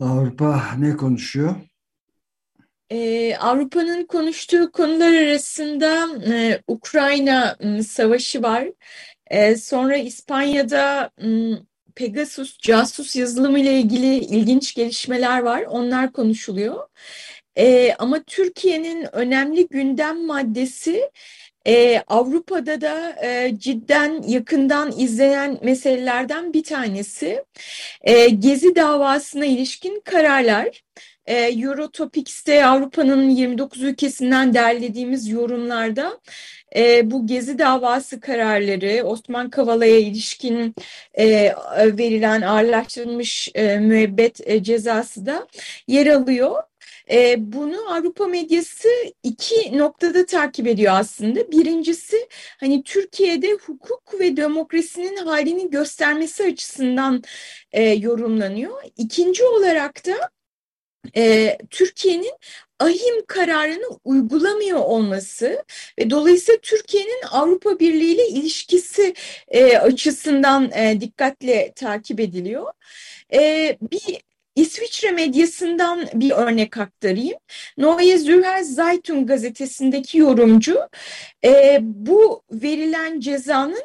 Avrupa ne konuşuyor? Ee, Avrupa'nın konuştuğu konular arasında e, Ukrayna m, savaşı var. E, sonra İspanya'da m, Pegasus casus yazılımı ile ilgili ilginç gelişmeler var. Onlar konuşuluyor. E, ama Türkiye'nin önemli gündem maddesi ee, Avrupa'da da e, cidden yakından izlenen meselelerden bir tanesi e, Gezi davasına ilişkin kararlar. E, Eurotopics'te Avrupa'nın 29 ülkesinden derlediğimiz yorumlarda e, bu Gezi davası kararları, Osman Kavala'ya ilişkin e, verilen ağırlaştırılmış e, müebbet e, cezası da yer alıyor. E, bunu Avrupa medyası iki noktada takip ediyor aslında. Birincisi hani Türkiye'de hukuk ve demokrasinin halini göstermesi açısından e, yorumlanıyor. İkinci olarak da e, Türkiye'nin ahim kararını uygulamıyor olması ve dolayısıyla Türkiye'nin Avrupa Birliği ile ilişkisi e, açısından e, dikkatle takip ediliyor. E, bir İsviçre medyasından bir örnek aktarayım. Neue Zürcher Zeitung gazetesindeki yorumcu e, bu verilen cezanın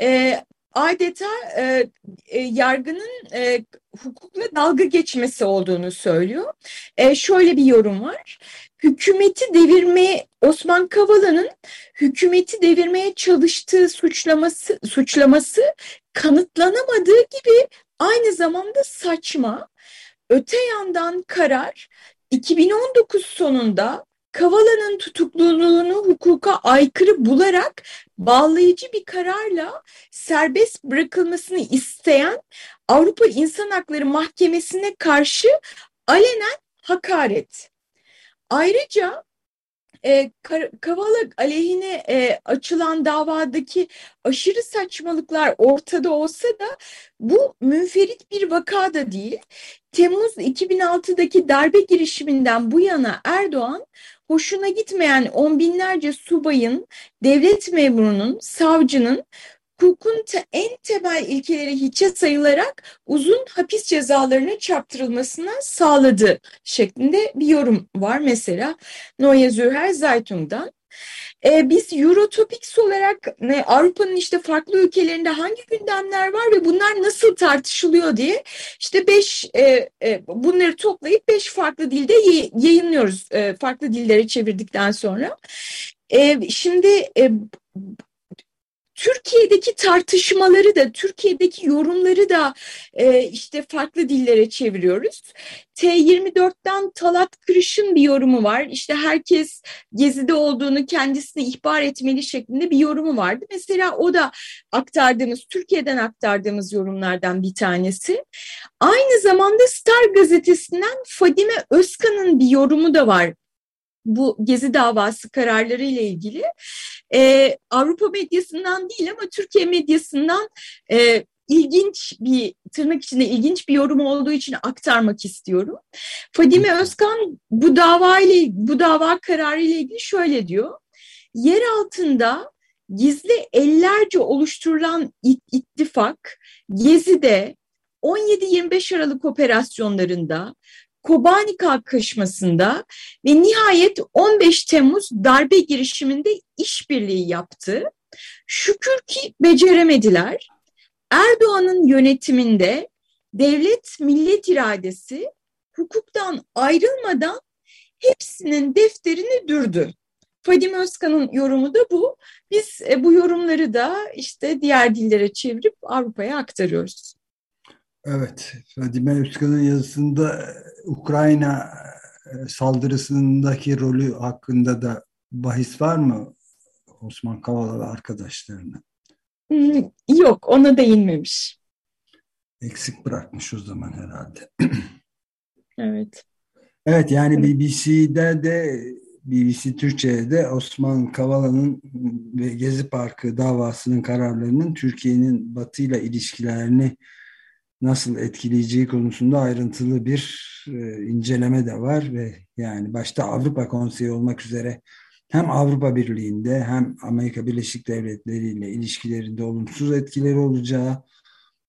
e, adeta e, e, yargının e, hukukla dalga geçmesi olduğunu söylüyor. E, şöyle bir yorum var. Hükümeti devirmeye Osman Kavala'nın hükümeti devirmeye çalıştığı suçlaması suçlaması kanıtlanamadığı gibi aynı zamanda saçma. Öte yandan karar 2019 sonunda Kavala'nın tutukluluğunu hukuka aykırı bularak bağlayıcı bir kararla serbest bırakılmasını isteyen Avrupa İnsan Hakları Mahkemesi'ne karşı alenen hakaret. Ayrıca e, Kavala aleyhine e, açılan davadaki aşırı saçmalıklar ortada olsa da bu münferit bir vaka da değil. Temmuz 2006'daki darbe girişiminden bu yana Erdoğan hoşuna gitmeyen on binlerce subayın, devlet memurunun, savcının hukukun te en temel ilkeleri hiçe sayılarak uzun hapis cezalarına çarptırılmasına sağladı şeklinde bir yorum var mesela Neue Zürcher Zeitung'dan. E, biz Eurotopics olarak Avrupa'nın işte farklı ülkelerinde hangi gündemler var ve bunlar nasıl tartışılıyor diye işte beş e, e, bunları toplayıp beş farklı dilde yayınlıyoruz farklı dillere çevirdikten sonra. Şimdi Türkiye'deki tartışmaları da, Türkiye'deki yorumları da e, işte farklı dillere çeviriyoruz. T24'ten Talat Kırış'ın bir yorumu var. İşte herkes gezide olduğunu kendisine ihbar etmeli şeklinde bir yorumu vardı. Mesela o da aktardığımız, Türkiye'den aktardığımız yorumlardan bir tanesi. Aynı zamanda Star gazetesinden Fadime Özkan'ın bir yorumu da var bu Gezi davası kararları ile ilgili e, Avrupa medyasından değil ama Türkiye medyasından e, ilginç bir tırnak içinde ilginç bir yorum olduğu için aktarmak istiyorum. Fadime Özkan bu dava ile bu dava kararı ile ilgili şöyle diyor. Yer altında gizli ellerce oluşturulan ittifak Gezi'de 17-25 Aralık operasyonlarında Kobani kalkışmasında ve nihayet 15 Temmuz darbe girişiminde işbirliği yaptı. Şükür ki beceremediler. Erdoğan'ın yönetiminde devlet millet iradesi hukuktan ayrılmadan hepsinin defterini dürdü. Fadime Özkan'ın yorumu da bu. Biz e, bu yorumları da işte diğer dillere çevirip Avrupa'ya aktarıyoruz. Evet, Fadime Özkan'ın yazısında e, Ukrayna e, saldırısındaki rolü hakkında da bahis var mı Osman Kavala ve arkadaşlarına? Hmm, yok, ona değinmemiş. Eksik bırakmış o zaman herhalde. evet. Evet yani BBC'de de BBC Türkçe'de Osman Kavala'nın ve Gezi Parkı davasının kararlarının Türkiye'nin Batı ile ilişkilerini nasıl etkileyeceği konusunda ayrıntılı bir e, inceleme de var ve yani başta Avrupa Konseyi olmak üzere hem Avrupa Birliği'nde hem Amerika Birleşik Devletleri ile ilişkilerinde olumsuz etkileri olacağı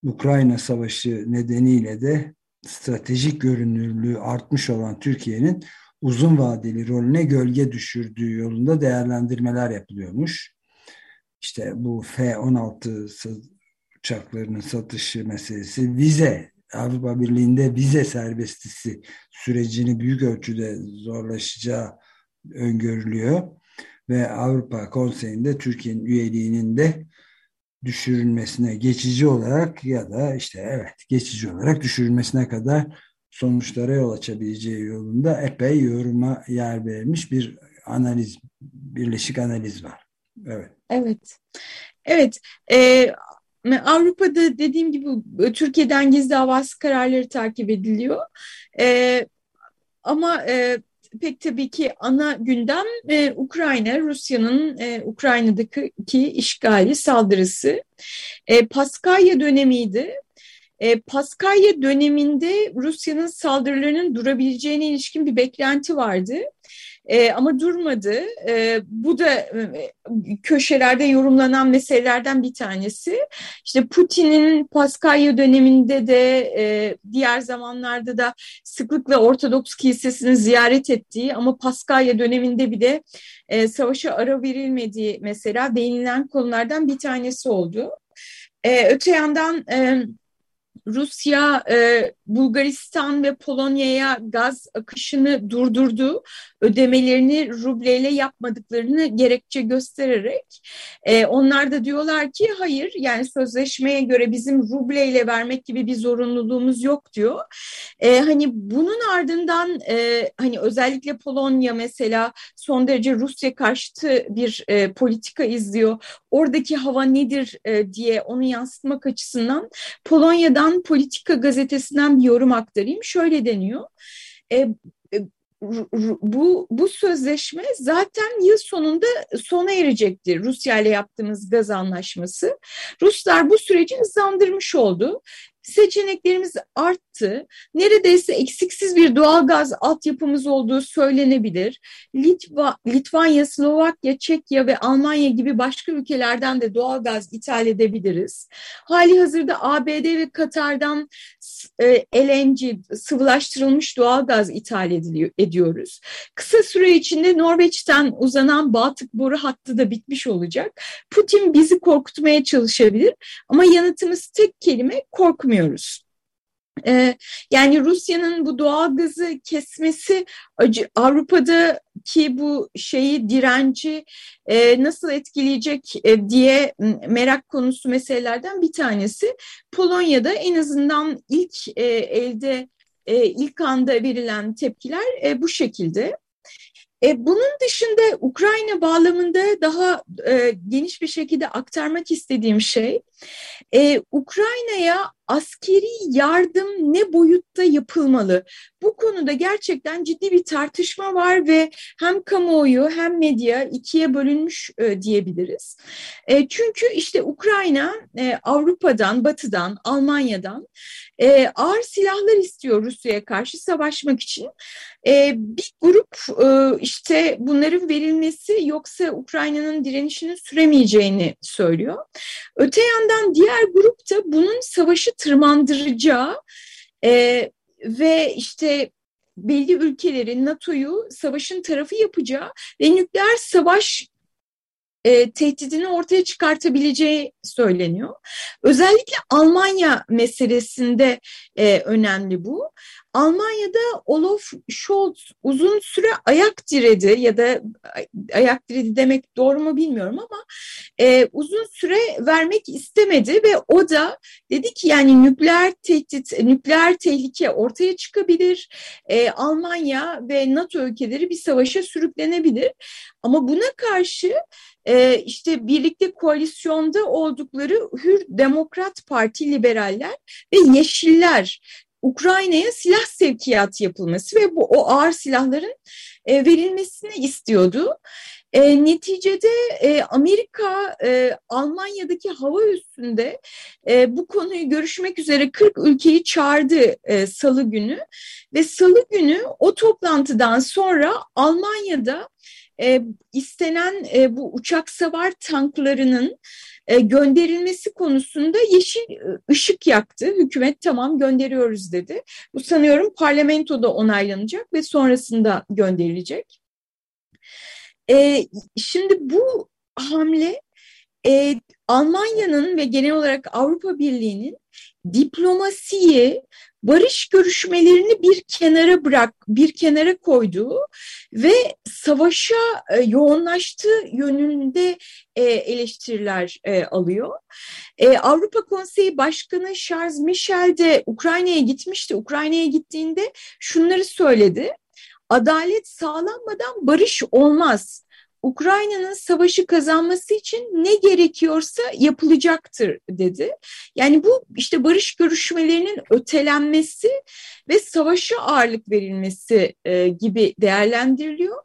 Ukrayna Savaşı nedeniyle de stratejik görünürlüğü artmış olan Türkiye'nin uzun vadeli rolüne gölge düşürdüğü yolunda değerlendirmeler yapılıyormuş. İşte bu F-16 uçaklarının satışı meselesi, vize, Avrupa Birliği'nde vize serbestisi sürecini büyük ölçüde zorlaşacağı öngörülüyor. Ve Avrupa Konseyi'nde Türkiye'nin üyeliğinin de düşürülmesine geçici olarak ya da işte evet geçici olarak düşürülmesine kadar sonuçlara yol açabileceği yolunda epey yoruma yer vermiş bir analiz, birleşik analiz var. Evet. Evet. Evet. Ee, Avrupa'da dediğim gibi Türkiye'den gizli davası kararları takip ediliyor. Ee, ama e, pek tabii ki ana gündem e, Ukrayna, Rusya'nın e, Ukrayna'daki işgali, saldırısı. E, Paskalya dönemiydi. E, Paskalya döneminde Rusya'nın saldırılarının durabileceğine ilişkin bir beklenti vardı. E, ama durmadı. E, bu da e, köşelerde yorumlanan meselelerden bir tanesi. İşte Putin'in Paskalya döneminde de e, diğer zamanlarda da sıklıkla Ortodoks Kilisesi'ni ziyaret ettiği ama Paskalya döneminde bir de e, savaşa ara verilmediği mesela değinilen konulardan bir tanesi oldu. E, öte yandan... E, Rusya e, Bulgaristan ve Polonya'ya gaz akışını durdurdu. Ödemelerini rubleyle yapmadıklarını gerekçe göstererek e, onlar da diyorlar ki hayır yani sözleşmeye göre bizim rubleyle vermek gibi bir zorunluluğumuz yok diyor. E, hani bunun ardından e, hani özellikle Polonya mesela son derece Rusya karşıtı bir e, politika izliyor. Oradaki hava nedir e, diye onu yansıtmak açısından Polonya'dan Politika gazetesinden yorum aktarayım. Şöyle deniyor. E, e bu, bu sözleşme zaten yıl sonunda sona erecektir Rusya ile yaptığımız gaz anlaşması. Ruslar bu süreci hızlandırmış oldu seçeneklerimiz arttı. Neredeyse eksiksiz bir doğalgaz altyapımız olduğu söylenebilir. Litva, Litvanya, Slovakya, Çekya ve Almanya gibi başka ülkelerden de doğalgaz ithal edebiliriz. Hali hazırda ABD ve Katar'dan e, LNG, sıvılaştırılmış doğalgaz ithal ediliyor, ediyoruz. Kısa süre içinde Norveç'ten uzanan Baltık boru hattı da bitmiş olacak. Putin bizi korkutmaya çalışabilir ama yanıtımız tek kelime korkmuyor görmüyoruz. Ee, yani Rusya'nın bu doğal gazı kesmesi Avrupa'daki bu şeyi direnci e, nasıl etkileyecek e, diye merak konusu meselelerden bir tanesi. Polonya'da en azından ilk e, elde e, ilk anda verilen tepkiler e, bu şekilde. E, bunun dışında Ukrayna bağlamında daha e, geniş bir şekilde aktarmak istediğim şey, e, Ukrayna'ya askeri yardım ne boyutta yapılmalı? Bu konuda gerçekten ciddi bir tartışma var ve hem kamuoyu hem medya ikiye bölünmüş e, diyebiliriz. E, çünkü işte Ukrayna e, Avrupa'dan, Batı'dan, Almanya'dan e, ağır silahlar istiyor Rusya'ya karşı savaşmak için. E, bir grup e, işte bunların verilmesi yoksa Ukrayna'nın direnişini süremeyeceğini söylüyor. Öte yandan diğer grup da bunun savaşı tırmandıracağı e, ve işte belli ülkelerin NATO'yu savaşın tarafı yapacağı ve nükleer savaş e, tehdidini ortaya çıkartabileceği söyleniyor. Özellikle Almanya meselesinde e, önemli bu. Almanya'da Olaf Scholz uzun süre ayak diredi ya da ayak diredi demek doğru mu bilmiyorum ama e, uzun süre vermek istemedi ve o da dedi ki yani nükleer tehdit, nükleer tehlike ortaya çıkabilir. E, Almanya ve NATO ülkeleri bir savaşa sürüklenebilir. Ama buna karşı e, işte birlikte koalisyonda oldukları Hür Demokrat Parti liberaller ve Yeşiller Ukrayna'ya silah sevkiyatı yapılması ve bu o ağır silahların e, verilmesini istiyordu. E, neticede e, Amerika e, Almanya'daki hava üstünde e, bu konuyu görüşmek üzere 40 ülkeyi çağırdı e, salı günü ve salı günü o toplantıdan sonra Almanya'da e, istenen e, bu uçak savar tanklarının e, gönderilmesi konusunda yeşil e, ışık yaktı. Hükümet tamam gönderiyoruz dedi. Bu sanıyorum parlamentoda onaylanacak ve sonrasında gönderilecek. E, şimdi bu hamle Almanya'nın ve genel olarak Avrupa Birliği'nin diplomasiyi, barış görüşmelerini bir kenara bırak, bir kenara koyduğu ve savaşa e, yoğunlaştığı yönünde e, eleştiriler e, alıyor. Avrupa Konseyi Başkanı Charles Michel de Ukrayna'ya gitmişti. Ukrayna'ya gittiğinde şunları söyledi. Adalet sağlanmadan barış olmaz. Ukrayna'nın savaşı kazanması için ne gerekiyorsa yapılacaktır dedi. Yani bu işte barış görüşmelerinin ötelenmesi ve savaşa ağırlık verilmesi e, gibi değerlendiriliyor.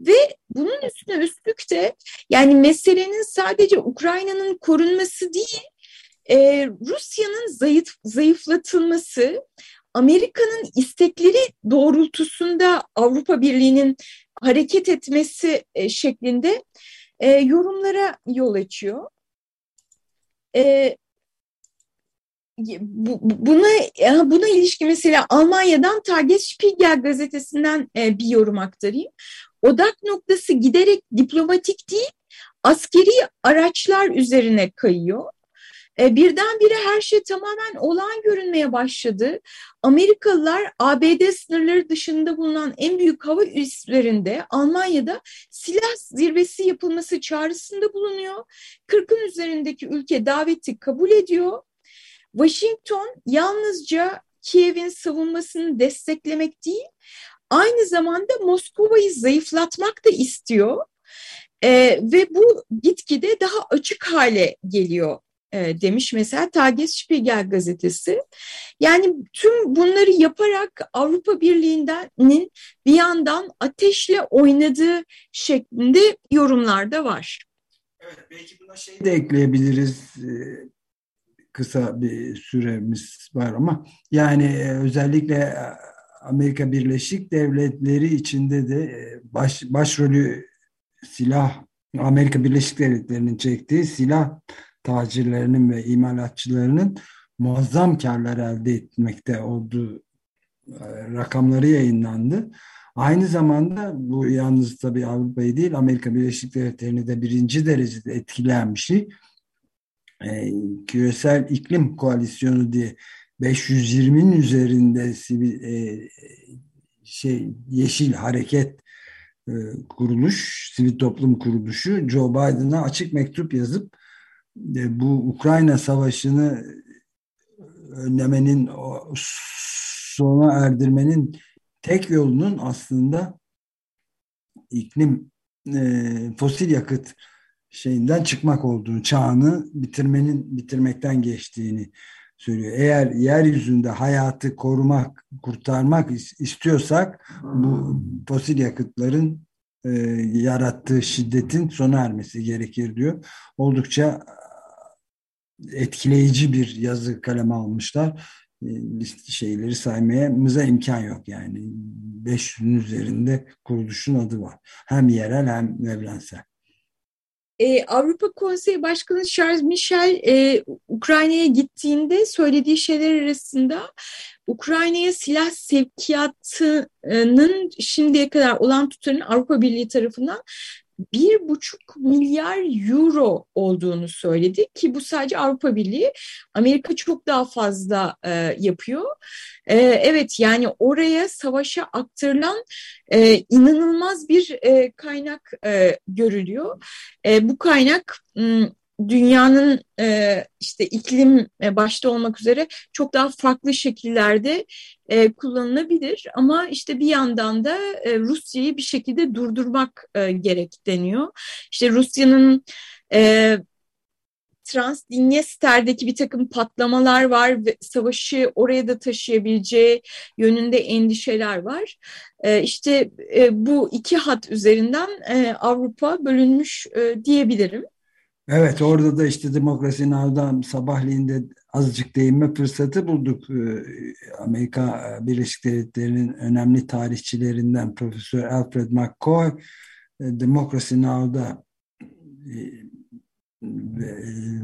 Ve bunun üstüne üstlük de yani meselenin sadece Ukrayna'nın korunması değil, e, Rusya'nın zayıf, zayıflatılması, Amerika'nın istekleri doğrultusunda Avrupa Birliği'nin hareket etmesi e, şeklinde e, yorumlara yol açıyor. E, bu, buna buna ilişkin mesela Almanya'dan Tagesspiegel gazetesinden e, bir yorum aktarayım. Odak noktası giderek diplomatik değil, askeri araçlar üzerine kayıyor. E, birdenbire her şey tamamen olağan görünmeye başladı. Amerikalılar ABD sınırları dışında bulunan en büyük hava üslerinde Almanya'da silah zirvesi yapılması çağrısında bulunuyor. 40'ın üzerindeki ülke daveti kabul ediyor. Washington yalnızca Kiev'in savunmasını desteklemek değil, aynı zamanda Moskova'yı zayıflatmak da istiyor. Ee, ve bu gitgide daha açık hale geliyor e, demiş mesela Tagesspiegel gazetesi. Yani tüm bunları yaparak Avrupa Birliği'nin bir yandan ateşle oynadığı şeklinde yorumlar da var. Evet belki buna şey de ekleyebiliriz. E, kısa bir süremiz var ama yani e, özellikle Amerika Birleşik Devletleri içinde de baş, başrolü silah Amerika Birleşik Devletleri'nin çektiği silah tacirlerinin ve imalatçılarının muazzam karlar elde etmekte olduğu e, rakamları yayınlandı. Aynı zamanda bu yalnız tabii Avrupa'yı değil Amerika Birleşik Devletleri'ni de birinci derecede etkileyen bir şey. E, küresel iklim koalisyonu diye 520'nin üzerinde sivil e, şey yeşil hareket e, kuruluş, sivil toplum kuruluşu Joe Biden'a açık mektup yazıp bu Ukrayna Savaşı'nı önlemenin, sona erdirmenin tek yolunun aslında iklim e, fosil yakıt şeyinden çıkmak olduğunu, çağını bitirmenin bitirmekten geçtiğini söylüyor. Eğer yeryüzünde hayatı korumak, kurtarmak istiyorsak bu fosil yakıtların e, yarattığı şiddetin sona ermesi gerekir diyor. Oldukça etkileyici bir yazı kaleme almışlar. List şeyleri saymaya mıza imkan yok yani. 500'ün üzerinde kuruluşun adı var. Hem yerel hem evrensel. Ee, Avrupa Konseyi Başkanı Charles Michel e, Ukrayna'ya gittiğinde söylediği şeyler arasında Ukrayna'ya silah sevkiyatının şimdiye kadar olan tutarının Avrupa Birliği tarafından bir buçuk milyar euro olduğunu söyledi ki bu sadece Avrupa Birliği. Amerika çok daha fazla e, yapıyor. E, evet yani oraya savaşa aktarılan e, inanılmaz bir e, kaynak e, görülüyor. E, bu kaynak dünyanın e, işte iklim e, başta olmak üzere çok daha farklı şekillerde e, kullanılabilir ama işte bir yandan da e, Rusya'yı bir şekilde durdurmak e, gerek deniyor. İşte Rusya'nın e, Transdinyester'deki bir takım patlamalar var ve savaşı oraya da taşıyabileceği yönünde endişeler var. E, işte e, bu iki hat üzerinden e, Avrupa bölünmüş e, diyebilirim. Evet orada da işte Demokrasi Now'dan sabahleyin de azıcık değinme fırsatı bulduk. Ee, Amerika Birleşik Devletleri'nin önemli tarihçilerinden Profesör Alfred McCoy e, Demokrasi Now'da e,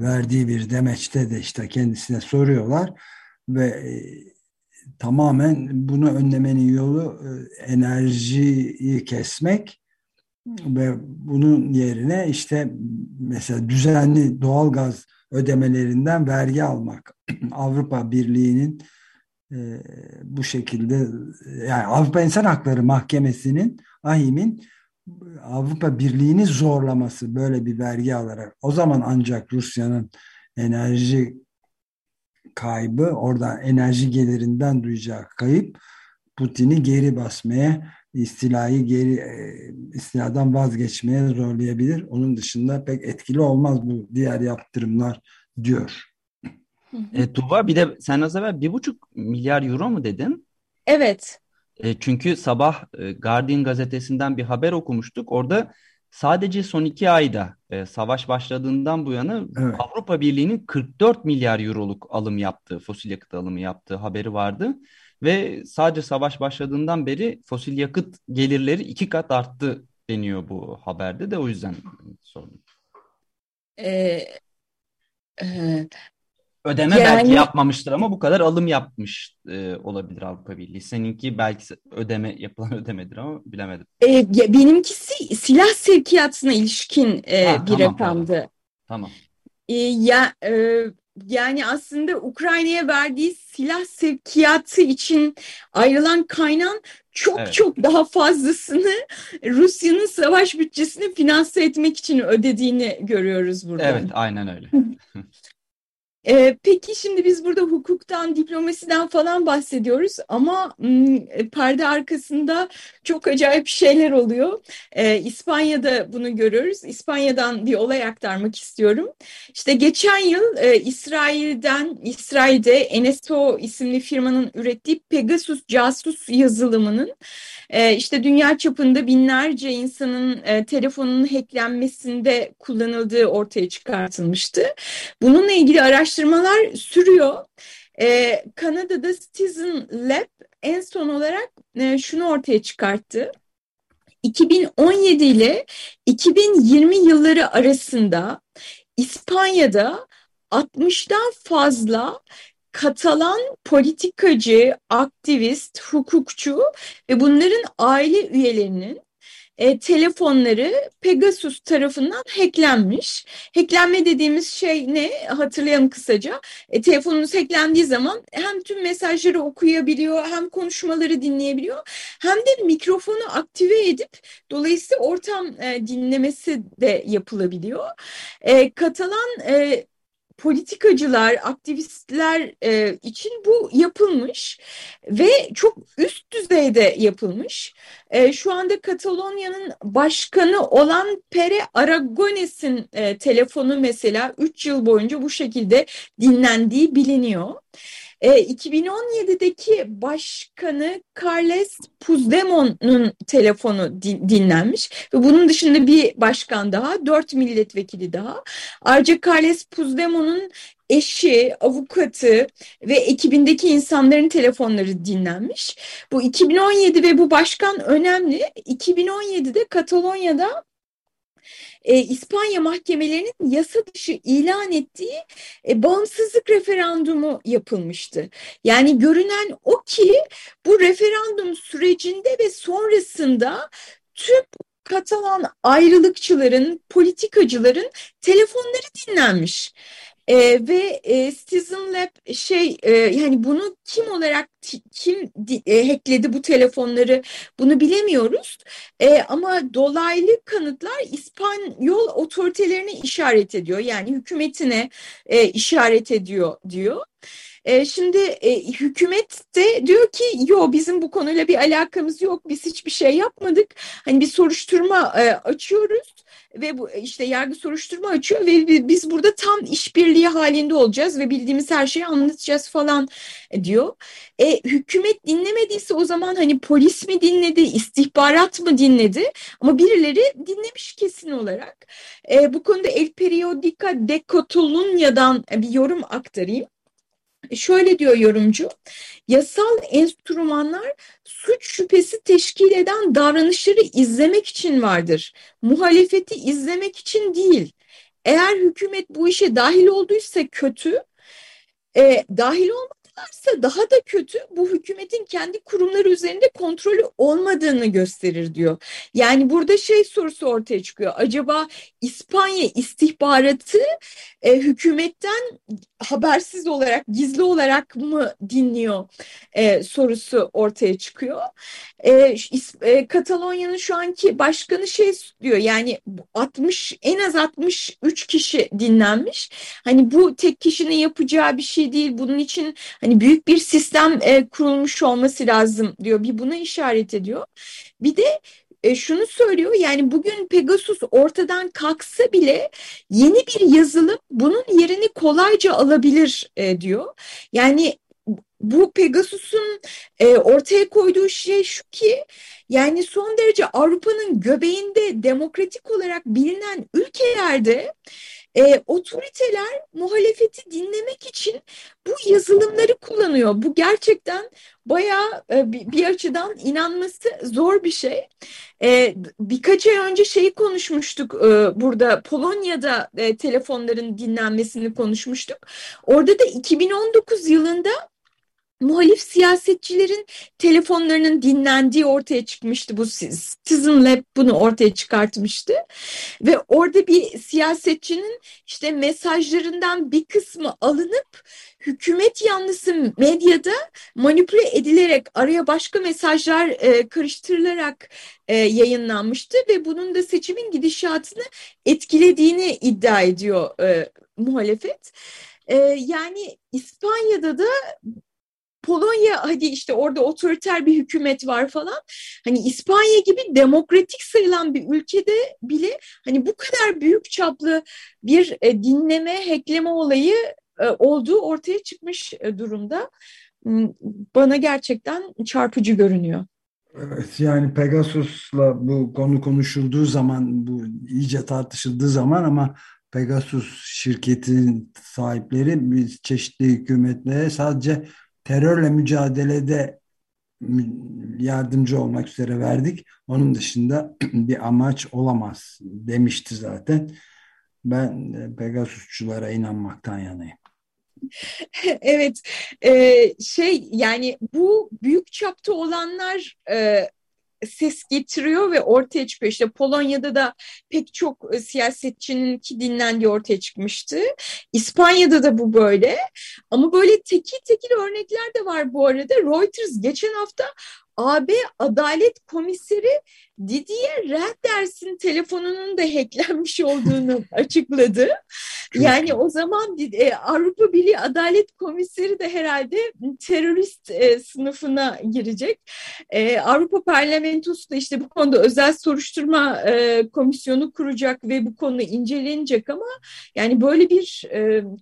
verdiği bir demeçte de işte kendisine soruyorlar ve e, tamamen bunu önlemenin yolu enerjiyi kesmek ve bunun yerine işte mesela düzenli doğal gaz ödemelerinden vergi almak. Avrupa Birliği'nin e, bu şekilde yani Avrupa İnsan Hakları Mahkemesi'nin AHİM'in Avrupa Birliği'ni zorlaması böyle bir vergi alarak o zaman ancak Rusya'nın enerji kaybı orada enerji gelirinden duyacağı kayıp Putin'i geri basmaya istilayı geri e, istiladan vazgeçmeye zorlayabilir. Onun dışında pek etkili olmaz bu diğer yaptırımlar diyor. E, Tuba bir de sen az evvel bir buçuk milyar euro mu dedin? Evet. E, çünkü sabah e, Guardian gazetesinden bir haber okumuştuk. Orada sadece son iki ayda e, savaş başladığından bu yana evet. Avrupa Birliği'nin 44 milyar euroluk alım yaptığı, fosil yakıt alımı yaptığı haberi vardı. Ve sadece savaş başladığından beri fosil yakıt gelirleri iki kat arttı deniyor bu haberde de o yüzden sordum. Ee, e, Ödeme yani, belki yapmamıştır ama bu kadar alım yapmış e, olabilir Avrupa Birliği. Seninki belki ödeme yapılan ödemedir ama bilemedim. E, benimkisi silah sevkiyatına ilişkin e, ha, bir tamam, rakamdı. Tamam. E, ya e, yani aslında Ukrayna'ya verdiği silah sevkiyatı için ayrılan kaynağın çok evet. çok daha fazlasını Rusya'nın savaş bütçesini finanse etmek için ödediğini görüyoruz burada. Evet, aynen öyle. Ee, peki şimdi biz burada hukuktan, diplomasiden falan bahsediyoruz ama e, perde arkasında çok acayip şeyler oluyor. Ee, İspanya'da bunu görüyoruz. İspanya'dan bir olay aktarmak istiyorum. İşte geçen yıl e, İsrail'den, İsrail'de NSO isimli firmanın ürettiği Pegasus casus yazılımının e, işte dünya çapında binlerce insanın e, telefonunun hacklenmesinde kullanıldığı ortaya çıkartılmıştı. Bununla ilgili araştırmalar sürüyor. E, Kanada'da Citizen Lab en son olarak e, şunu ortaya çıkarttı. 2017 ile 2020 yılları arasında İspanya'da 60'dan fazla Katalan politikacı, aktivist, hukukçu ve bunların aile üyelerinin e, telefonları Pegasus tarafından hacklenmiş. Hacklenme dediğimiz şey ne? Hatırlayalım kısaca. E, telefonunuz hacklendiği zaman hem tüm mesajları okuyabiliyor, hem konuşmaları dinleyebiliyor, hem de mikrofonu aktive edip dolayısıyla ortam e, dinlemesi de yapılabiliyor. E, Katalan e, politikacılar, aktivistler e, için bu yapılmış ve çok üst düzeyde yapılmış. E, şu anda Katalonya'nın başkanı olan Pere Aragones'in e, telefonu mesela 3 yıl boyunca bu şekilde dinlendiği biliniyor. E, 2017'deki başkanı Carles Puigdemont'un telefonu din, dinlenmiş ve bunun dışında bir başkan daha, dört milletvekili daha. Ayrıca Carles Puigdemont'un eşi, avukatı ve ekibindeki insanların telefonları dinlenmiş. Bu 2017 ve bu başkan önemli. 2017'de Katalonya'da e, İspanya mahkemelerinin yasa dışı ilan ettiği e, bağımsızlık referandumu yapılmıştı. Yani görünen o ki bu referandum sürecinde ve sonrasında tüm Katalan ayrılıkçıların, politikacıların telefonları dinlenmiş. E, ve e, Citizen Lab şey e, yani bunu kim olarak kim e, hackledi bu telefonları bunu bilemiyoruz. E, ama dolaylı kanıtlar İspanyol otoritelerine işaret ediyor. Yani hükümetine e, işaret ediyor diyor. E, şimdi e, hükümet de diyor ki yo bizim bu konuyla bir alakamız yok biz hiçbir şey yapmadık. Hani bir soruşturma e, açıyoruz ve bu işte yargı soruşturma açıyor ve biz burada tam işbirliği halinde olacağız ve bildiğimiz her şeyi anlatacağız falan diyor. E, hükümet dinlemediyse o zaman hani polis mi dinledi, istihbarat mı dinledi? Ama birileri dinlemiş kesin olarak. E, bu konuda El Periodica de Catalunya'dan bir yorum aktarayım. Şöyle diyor yorumcu, yasal enstrümanlar suç şüphesi teşkil eden davranışları izlemek için vardır. Muhalefeti izlemek için değil. Eğer hükümet bu işe dahil olduysa kötü, e, dahil olmak varsa daha da kötü bu hükümetin kendi kurumları üzerinde kontrolü olmadığını gösterir diyor. Yani burada şey sorusu ortaya çıkıyor. Acaba İspanya istihbaratı e, hükümetten habersiz olarak, gizli olarak mı dinliyor e, sorusu ortaya çıkıyor. E, e, Katalonya'nın şu anki başkanı şey diyor yani 60 en az 63 kişi dinlenmiş. Hani bu tek kişinin yapacağı bir şey değil. Bunun için hani büyük bir sistem e, kurulmuş olması lazım diyor. Bir buna işaret ediyor. Bir de e, şunu söylüyor yani bugün Pegasus ortadan kalksa bile yeni bir yazılım bunun yerini kolayca alabilir e, diyor. Yani bu Pegasus'un e, ortaya koyduğu şey şu ki yani son derece Avrupa'nın göbeğinde demokratik olarak bilinen ülkelerde e, otoriteler muhalefeti dinlemek için bu yazılımları kullanıyor. Bu gerçekten bayağı e, bir, açıdan inanması zor bir şey. E, birkaç ay önce şeyi konuşmuştuk e, burada Polonya'da e, telefonların dinlenmesini konuşmuştuk. Orada da 2019 yılında muhalif siyasetçilerin telefonlarının dinlendiği ortaya çıkmıştı. Bu Citizen Lab bunu ortaya çıkartmıştı. Ve orada bir siyasetçinin işte mesajlarından bir kısmı alınıp hükümet yanlısı medyada manipüle edilerek araya başka mesajlar e, karıştırılarak e, yayınlanmıştı ve bunun da seçimin gidişatını etkilediğini iddia ediyor e, muhalefet. E, yani İspanya'da da Polonya hadi işte orada otoriter bir hükümet var falan. Hani İspanya gibi demokratik sayılan bir ülkede bile hani bu kadar büyük çaplı bir e, dinleme, hackleme olayı e, olduğu ortaya çıkmış e, durumda. Hmm, bana gerçekten çarpıcı görünüyor. Evet yani Pegasus'la bu konu konuşulduğu zaman bu iyice tartışıldığı zaman ama Pegasus şirketinin sahipleri çeşitli hükümetlere sadece terörle mücadelede yardımcı olmak üzere verdik. Onun dışında bir amaç olamaz demişti zaten. Ben Pegasusçulara inanmaktan yanayım. Evet, şey yani bu büyük çapta olanlar ses getiriyor ve ortaya çıkıyor. İşte Polonya'da da pek çok e, siyasetçinin ki dinlendiği ortaya çıkmıştı. İspanya'da da bu böyle. Ama böyle tekil tekil örnekler de var bu arada. Reuters geçen hafta AB Adalet Komiseri Didier Renders'in telefonunun da hacklenmiş olduğunu açıkladı. Yani o zaman e, Avrupa Birliği Adalet Komiseri de herhalde terörist e, sınıfına girecek. E, Avrupa Parlamentosu da işte bu konuda özel soruşturma komisyonu kuracak ve bu konu incelenecek ama yani böyle bir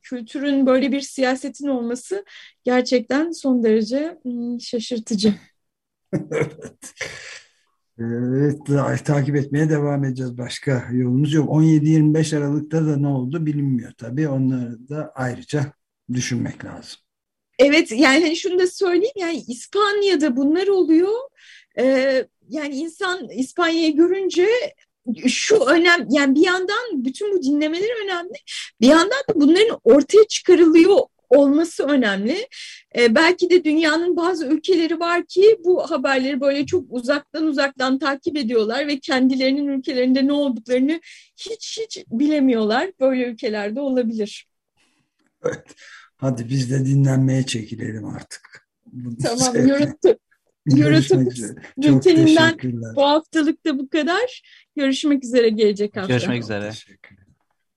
kültürün, böyle bir siyasetin olması gerçekten son derece şaşırtıcı. Evet. Evet, takip etmeye devam edeceğiz. Başka yolumuz yok. 17-25 Aralık'ta da ne oldu bilinmiyor tabii. Onları da ayrıca düşünmek lazım. Evet yani hani şunu da söyleyeyim yani İspanya'da bunlar oluyor. Ee, yani insan İspanya'yı görünce şu önem yani bir yandan bütün bu dinlemeler önemli. Bir yandan da bunların ortaya çıkarılıyor olması önemli. E, belki de dünyanın bazı ülkeleri var ki bu haberleri böyle çok uzaktan uzaktan takip ediyorlar ve kendilerinin ülkelerinde ne olduklarını hiç hiç bilemiyorlar. Böyle ülkelerde olabilir. Evet. Hadi biz de dinlenmeye çekilelim artık. Tamam, YouTube, YouTube bülteninden bu haftalık da bu kadar. Görüşmek üzere gelecek hafta. Görüşmek üzere. Teşekkür